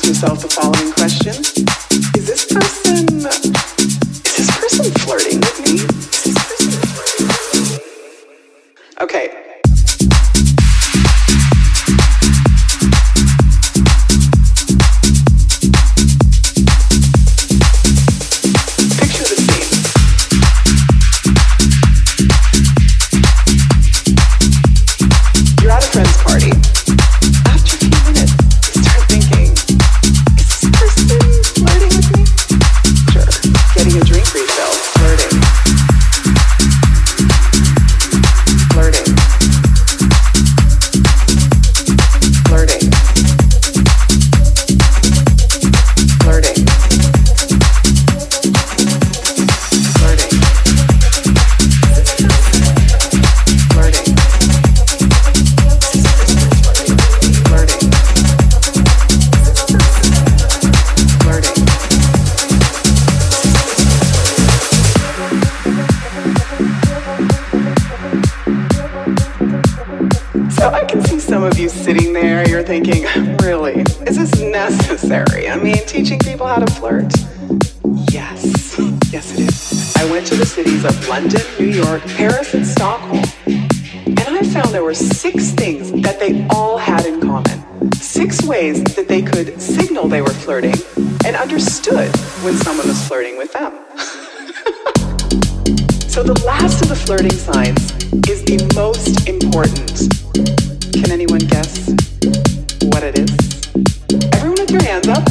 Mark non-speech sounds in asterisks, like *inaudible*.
ask yourself the following question Is this person, is this person flirting with me? Okay, York, Paris, and Stockholm. And I found there were six things that they all had in common. Six ways that they could signal they were flirting and understood when someone was flirting with them. *laughs* so the last of the flirting signs is the most important. Can anyone guess what it is? Everyone with your hands up.